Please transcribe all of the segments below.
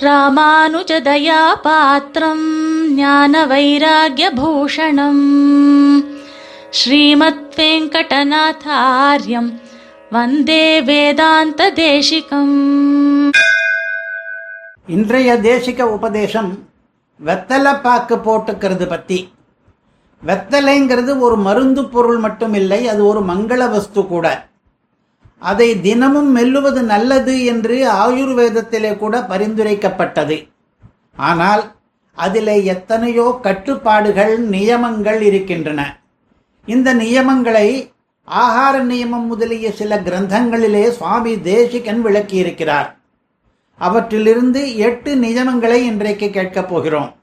ராமானுஜதயா பாத்திரம் ஞான வைராகியபூஷணம் ஸ்ரீமத் வெங்கடநாதாரியம் வந்தே வேதாந்த தேசிகம் இன்றைய தேசிக உபதேசம் வெத்தலை பாக்கு போட்டுக்கிறது பத்தி. வெத்தலைங்கிறது ஒரு மருந்து பொருள் மட்டும் இல்லை அது ஒரு மங்கள வஸ்து கூட. அதை தினமும் மெல்லுவது நல்லது என்று ஆயுர்வேதத்திலே கூட பரிந்துரைக்கப்பட்டது. ஆனால் அதிலே எத்தனையோ கட்டுப்பாடுகள் நியமங்கள் இருக்கின்றன. இந்த நியமங்களை ஆகார நியமம் முதலிய சில கிரந்தங்களிலே சுவாமி தேசிகன் விளக்கியிருக்கிறார். அவற்றிலிருந்து எட்டு நியமங்களை இன்றைக்கு கேட்கப் போகிறோம்.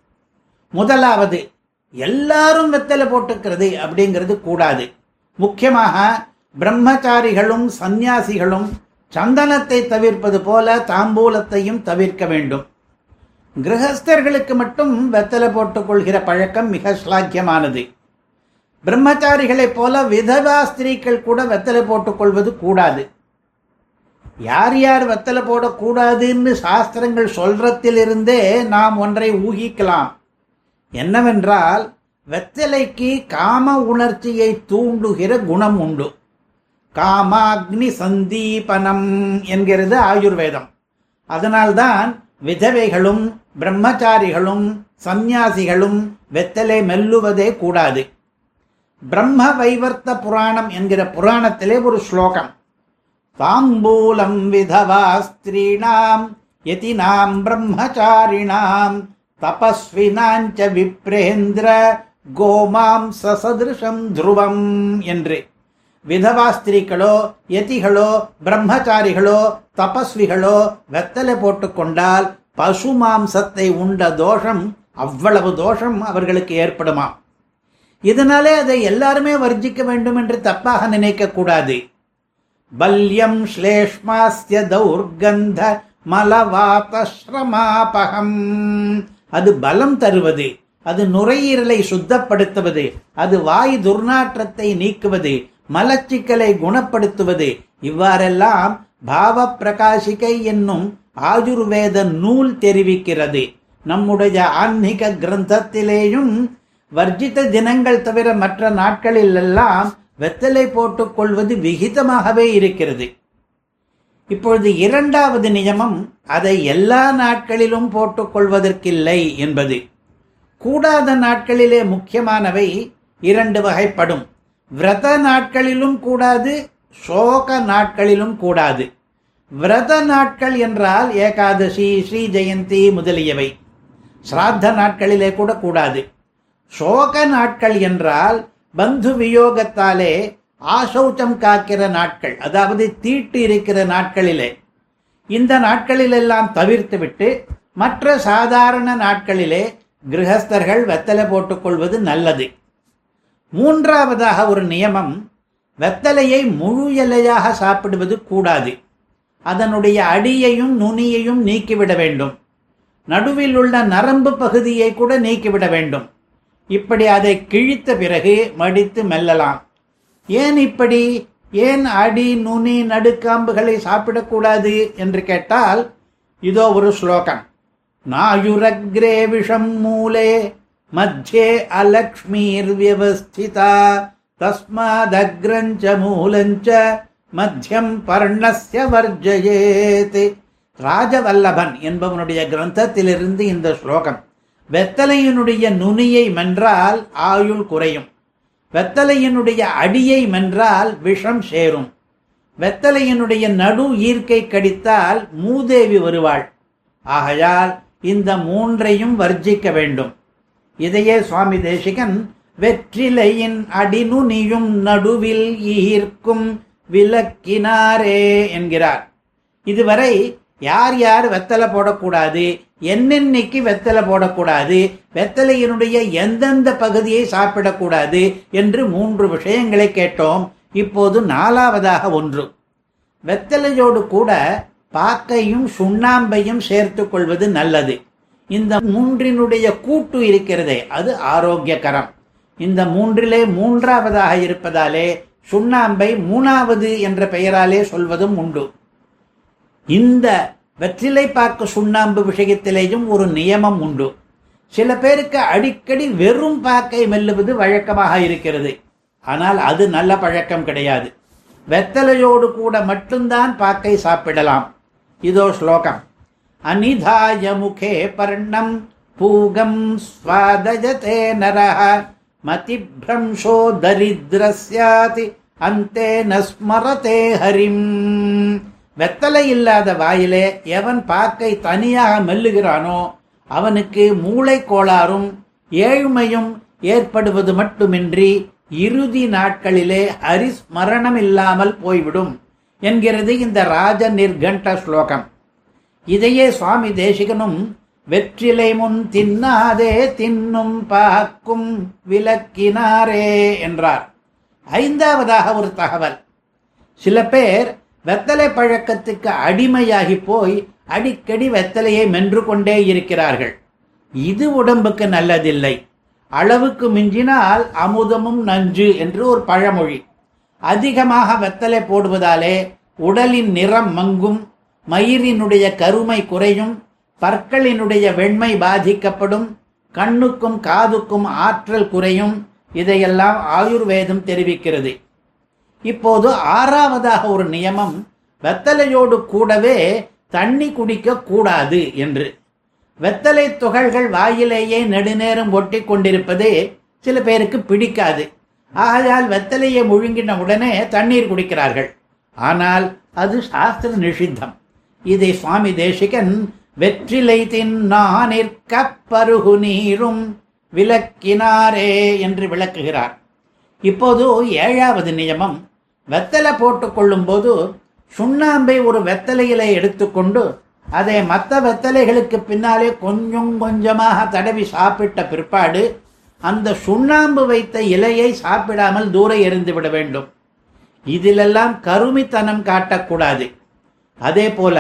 முதலாவது எல்லாரும் வெத்தலை போட்டுக்கிறது அப்படிங்கிறது கூடாது. முக்கியமாக பிரம்மச்சாரிகளும் சந்நியாசிகளும் சந்தனத்தை தவிர்ப்பது போல தாம்பூலத்தையும் தவிர்க்க வேண்டும். கிரகஸ்தர்களுக்கு மட்டும் வெத்தலை போட்டுக்கொள்கிற பழக்கம் மிக ஸ்லாக்கியமானது பிரம்மச்சாரிகளைப் போல விதவா ஸ்திரீகள் கூட வெத்தலை போட்டுக்கொள்வது கூடாது. யார் யார் வெத்தலை போடக்கூடாதுன்னு சாஸ்திரங்கள் சொல்றதிலிருந்தே நாம் ஒன்றை ஊகிக்கலாம். என்னவென்றால் வெத்தலைக்கு காம உணர்ச்சியை தூண்டுகிற குணம் உண்டு. காமாக்னி சந்தீபனம் என்கிறது ஆயுர்வேதம். அதனால்தான் விதவைகளும் பிரம்மச்சாரிகளும் சந்நியாசிகளும் வெத்தலை மெல்லுவதே கூடாது. பிரம்ம வைவர்த்த புராணம் என்கிற புராணத்திலே ஒரு ஸ்லோகம். தாம்பூலம் விதவா ஸ்திரீணாம் யதினாம் பிரம்மச்சாரிணாம் தபஸ்வினாஞ்ச விப்ரேந்திர கோமாம் சசதிருஷம் துருவம் என்று. விதவாஸ்திரிகளோ யதிகளோ பிரம்மச்சாரிகளோ தபஸ்விகளோ வெத்தலை போட்டுக்கொண்டால் பசு மாம்சத்தை உண்ட தோஷம் அவ்வளவு தோஷம் அவர்களுக்கு ஏற்படுமாம் இதனாலே அதை எல்லாருமே வர்ஜிக்க வேண்டும் என்று தப்பாக நினைக்கக்கூடாது. பல்யம் ஸ்லேஷ்மாஸ்ய தௌர்கந்த மலவாதஸ்ரமாபகம். அது பலம் தருவது அது நுரையீரலை சுத்தப்படுத்துவது அது வாய் துர்நாற்றத்தை நீக்குவது மலச்சிக்கலை குணப்படுத்துவது. இவ்வாறெல்லாம் பாவ பிரகாசிகை என்னும் ஆயுர்வேத நூல் தெரிவிக்கிறது. நம்முடைய ஆன்மீக கிரந்தத்திலேயும் வர்ஜித தினங்கள் தவிர மற்ற நாட்களில் எல்லாம் வெத்தலை போட்டுக் கொள்வது விகிதமாகவே இருக்கிறது. இப்பொழுது இரண்டாவது நியமம் அதை எல்லா நாட்களிலும் போட்டுக் கொள்வதற்கில்லை என்பது. கூடாத நாட்களிலே முக்கியமானவை இரண்டு வகைப்படும். விரத நாட்களிலும் கூடாது சோக நாட்களிலும் கூடாது. விரத நாட்கள் என்றால் ஏகாதசி ஸ்ரீ ஜெயந்தி முதலியவை. சிராத்த நாட்களிலே கூட கூடாது. சோக நாட்கள் என்றால் பந்து வியோகத்தாலே ஆசௌச்சம் காக்கிற நாட்கள் அதாவது தீட்டு இருக்கிற நாட்களிலே. இந்த நாட்களிலெல்லாம் தவிர்த்துவிட்டு மற்ற சாதாரண நாட்களிலே கிரகஸ்தர்கள் வெத்தலை போட்டுக்கொள்வது நல்லது. மூன்றாவதாக ஒரு நியமம் வெத்தலையை முழு இலையாக சாப்பிடுவது கூடாது. அதனுடைய அடியையும் நுனியையும் நீக்கிவிட வேண்டும். நடுவில் உள்ள நரம்பு பகுதியை கூட நீக்கிவிட வேண்டும். இப்படி அதை கிழித்த பிறகு மடித்து மெல்லலாம். ஏன் இப்படி? ஏன் அடி நுனி நடுக்காம்புகளை சாப்பிடக்கூடாது என்று கேட்டால் இதோ ஒரு ஸ்லோகம். நாயுரக்ரே விஷம் மூலே மத்தியே அலக்ஷ்மீர் வியவஸ்திதா தஸ்மாதக்ரஞ்ச மூலஞ்ச மத்தியம் பர்ணஸ்ய வர்ஜயேத் ராஜவல்லபன் என்பவனுடைய கிரந்தத்திலிருந்து இந்த ஸ்லோகம். வெத்தலையினுடைய நுனியை மென்றால் ஆயுள் குறையும். வெத்தலையினுடைய அடியை மென்றால் விஷம் சேரும். வெத்தலையினுடைய நடு ஈர்க்கை கடித்தால் மூதேவி வருவாள். ஆகையால் இந்த மூன்றையும் வர்ஜிக்க வேண்டும். இதையே சுவாமி தேசிகன் வெற்றிலையின் அடிநுனியும் நடுவில் ஈர்க்கும் விளக்கினாரே என்கிறார். இதுவரை யார் யார் வெத்தலை போடக்கூடாது என்னென்னைக்கு வெத்தலை போடக்கூடாது வெத்தலையினுடைய எந்தெந்த பகுதியை சாப்பிடக்கூடாது என்று மூன்று விஷயங்களை கேட்டோம். இப்போது நாலாவதாக ஒன்று. வெத்தலையோடு கூட பாக்கையும் சுண்ணாம்பையும் சேர்த்து கொள்வது நல்லது. இந்த மூன்றினுடைய கூட்டு இருக்கிறதே அது ஆரோக்கியகரம். இந்த மூன்றிலே மூன்றாவதாக இருப்பதாலே சுண்ணாம்பை மூணாவது என்ற பெயராலே சொல்வதும் உண்டு. இந்த வெற்றிலை பாக்கு சுண்ணாம்பு விஷயத்திலேயும் ஒரு நியமம் உண்டு. சில பேருக்கு அடிக்கடி வெறும் பாக்கை மெல்லுவது வழக்கமாக இருக்கிறது. ஆனால் அது நல்ல பழக்கம் கிடையாது. வெத்தலையோடு கூட மட்டும்தான் பாக்கை சாப்பிடலாம். இதோ ஸ்லோகம். அனிதாய முகே பர்ணம் பூகம் ஸ்வாதஜதே நரஹ மதிப்ரம்சோ தரித்ரஸ்யாதி அந்தே நஸ்மரதே ஹரிம். வெத்தலை இல்லாத வாயிலே எவன் பாக்கை தனியாக மெல்லுகிறானோ அவனுக்கு மூளை கோளாறும் ஏழ்மையும் ஏற்படுவது மட்டுமின்றி இறுதி நாட்களிலே ஹரிஸ்மரணம் இல்லாமல் போய்விடும் என்கிறது இந்த ராஜ நிர்கண்ட ஸ்லோகம். இதையே சுவாமி தேசிகனும் வெற்றிலை முன் தின்னாதே தின்னும் பாக்கும் விளக்கினாரே என்றார். ஐந்தாவதாக ஒரு தகவல். சில பேர் வெத்தலை பழக்கத்துக்கு அடிமையாகி போய் அடிக்கடி வெத்தலையை மென்று கொண்டே இருக்கிறார்கள். இது உடம்புக்கு நல்லதில்லை. அளவுக்கு மிஞ்சினால் அமுதமும் நஞ்சு என்று ஒரு பழமொழி. அதிகமாக வெத்தலை போடுவதாலே உடலின் நிறம் மங்கும். மயிரினுடைய கருமை குறையும் பற்களினுடைய வெண்மை பாதிக்கப்படும் கண்ணுக்கும் காதுக்கும் ஆற்றல் குறையும் இதையெல்லாம் ஆயுர்வேதம் தெரிவிக்கிறது. இப்போது ஆறாவதாக ஒரு நியமம் வெத்தலையோடு கூடவே தண்ணி குடிக்க கூடாது என்று. வெத்தலை துகள்கள் வாயிலேயே நெடுநேரம் ஒட்டி கொண்டிருப்பது சில பேருக்கு பிடிக்காது. ஆகையால் வெத்தலையை முழுங்கின உடனே தண்ணீர் குடிக்கிறார்கள். ஆனால் அது சாஸ்திர நிஷித்தம். இதை சுவாமி தேசிகன் வெற்றிலை தின்னானிற்க பருகு நீரும் விளக்கினாரே என்று விளக்குகிறார். இப்போது ஏழாவது நியமம். வெத்தலை போட்டுக்கொள்ளும் போது சுண்ணாம்பை ஒரு வெத்தலையில எடுத்துக்கொண்டு அதை மற்ற வெத்தலைகளுக்கு பின்னாலே கொஞ்சம் கொஞ்சமாக தடவி சாப்பிட்ட பிற்பாடு அந்த சுண்ணாம்பு வைத்த இலையை சாப்பிடாமல் தூர எறிந்து விட வேண்டும். இதிலெல்லாம் கருமித்தனம் காட்டக்கூடாது. அதே போல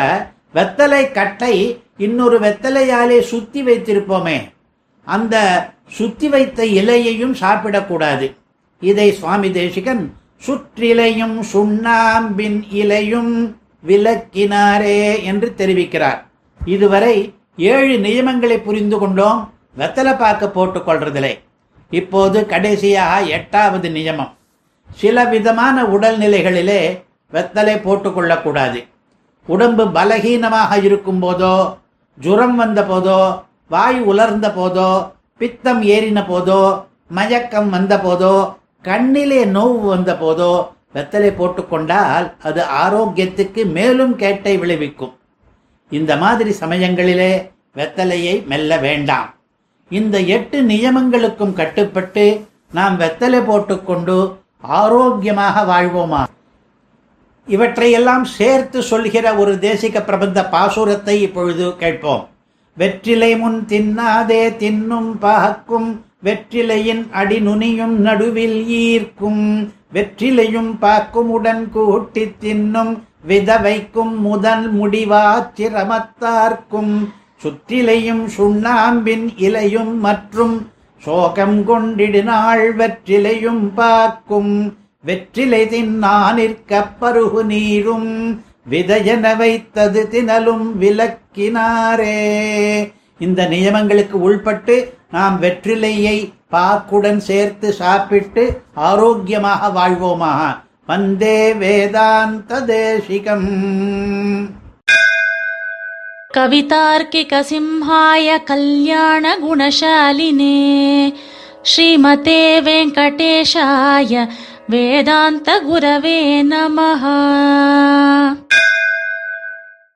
வெத்தலை கட்டை இன்னொரு வெத்தலையாலே சுத்தி வைத்திருப்போமே அந்த சுத்தி வைத்த இலையையும் சாப்பிடக்கூடாது. இதை சுவாமி தேசிகன் சுற்றிலையும் சுண்ணாம்பின் இலையும் விளக்கினாரே என்று தெரிவிக்கிறார். இதுவரை ஏழு நியமங்களை புரிந்து கொண்டோம். வெத்தலை பாக்க போட்டுக்கொள்றதில்லை இப்போது கடைசியாக எட்டாவது நியமம். சில விதமான உடல்நிலைகளிலே வெத்தலை போட்டுக்கொள்ளக்கூடாது உடம்பு பலகீனமாக இருக்கும் போதோ ஜுரம் வந்த போதோ வாய் உலர்ந்த போதோ பித்தம் ஏறின போதோ மயக்கம் வந்த போதோ கண்ணிலே நோவு வந்த போதோ வெத்தலை போட்டுக்கொண்டால் அது ஆரோக்கியத்துக்கு மேலும் கேட்டை விளைவிக்கும். இந்த மாதிரி சமயங்களிலே வெத்தலையை மெல்ல வேண்டாம். இந்த எட்டு நியமங்களுக்கும் கட்டுப்பட்டு நாம் வெத்தலை போட்டுக்கொண்டு ஆரோக்கியமாக வாழ்வோமா? இவற்றையெல்லாம் சேர்த்து சொல்கிற ஒரு தேசிக பிரபந்த பாசுரத்தை இப்பொழுது கேட்போம். வெற்றிலை முன் தின்னாதே தின்னும் பாக்கும் வெற்றிலையின் அடிநுனியும் நடுவில் ஈர்க்கும் வெற்றிலையும் பாக்கும் உடன் கூட்டி தின்னும் விதவைக்கும் முதல் முடிவாச்சிரமத்தார்க்கும் சுற்றிலையும் சுண்ணாம்பின் இலையும் மற்றும் சோகம் கொண்டிடினாள் வெற்றிலையும் பாக்கும் வெற்றிலை தின்னானிற்க பருகு நீரும் விதையென வைத்தது தினலும் விளக்கினாரே இந்த நியமங்களுக்கு உள்பட்டு நாம் வெற்றிலையை பாக்குடன் சேர்த்து சாப்பிட்டு ஆரோக்கியமாக வாழ்வோமாக வந்தே வேதாந்த தேசிகம் कवितार्किकसिंहाय कल्याणगुणशालिने श्रीमते वेङ्कटेशाय వేదాంత గురవే నమ.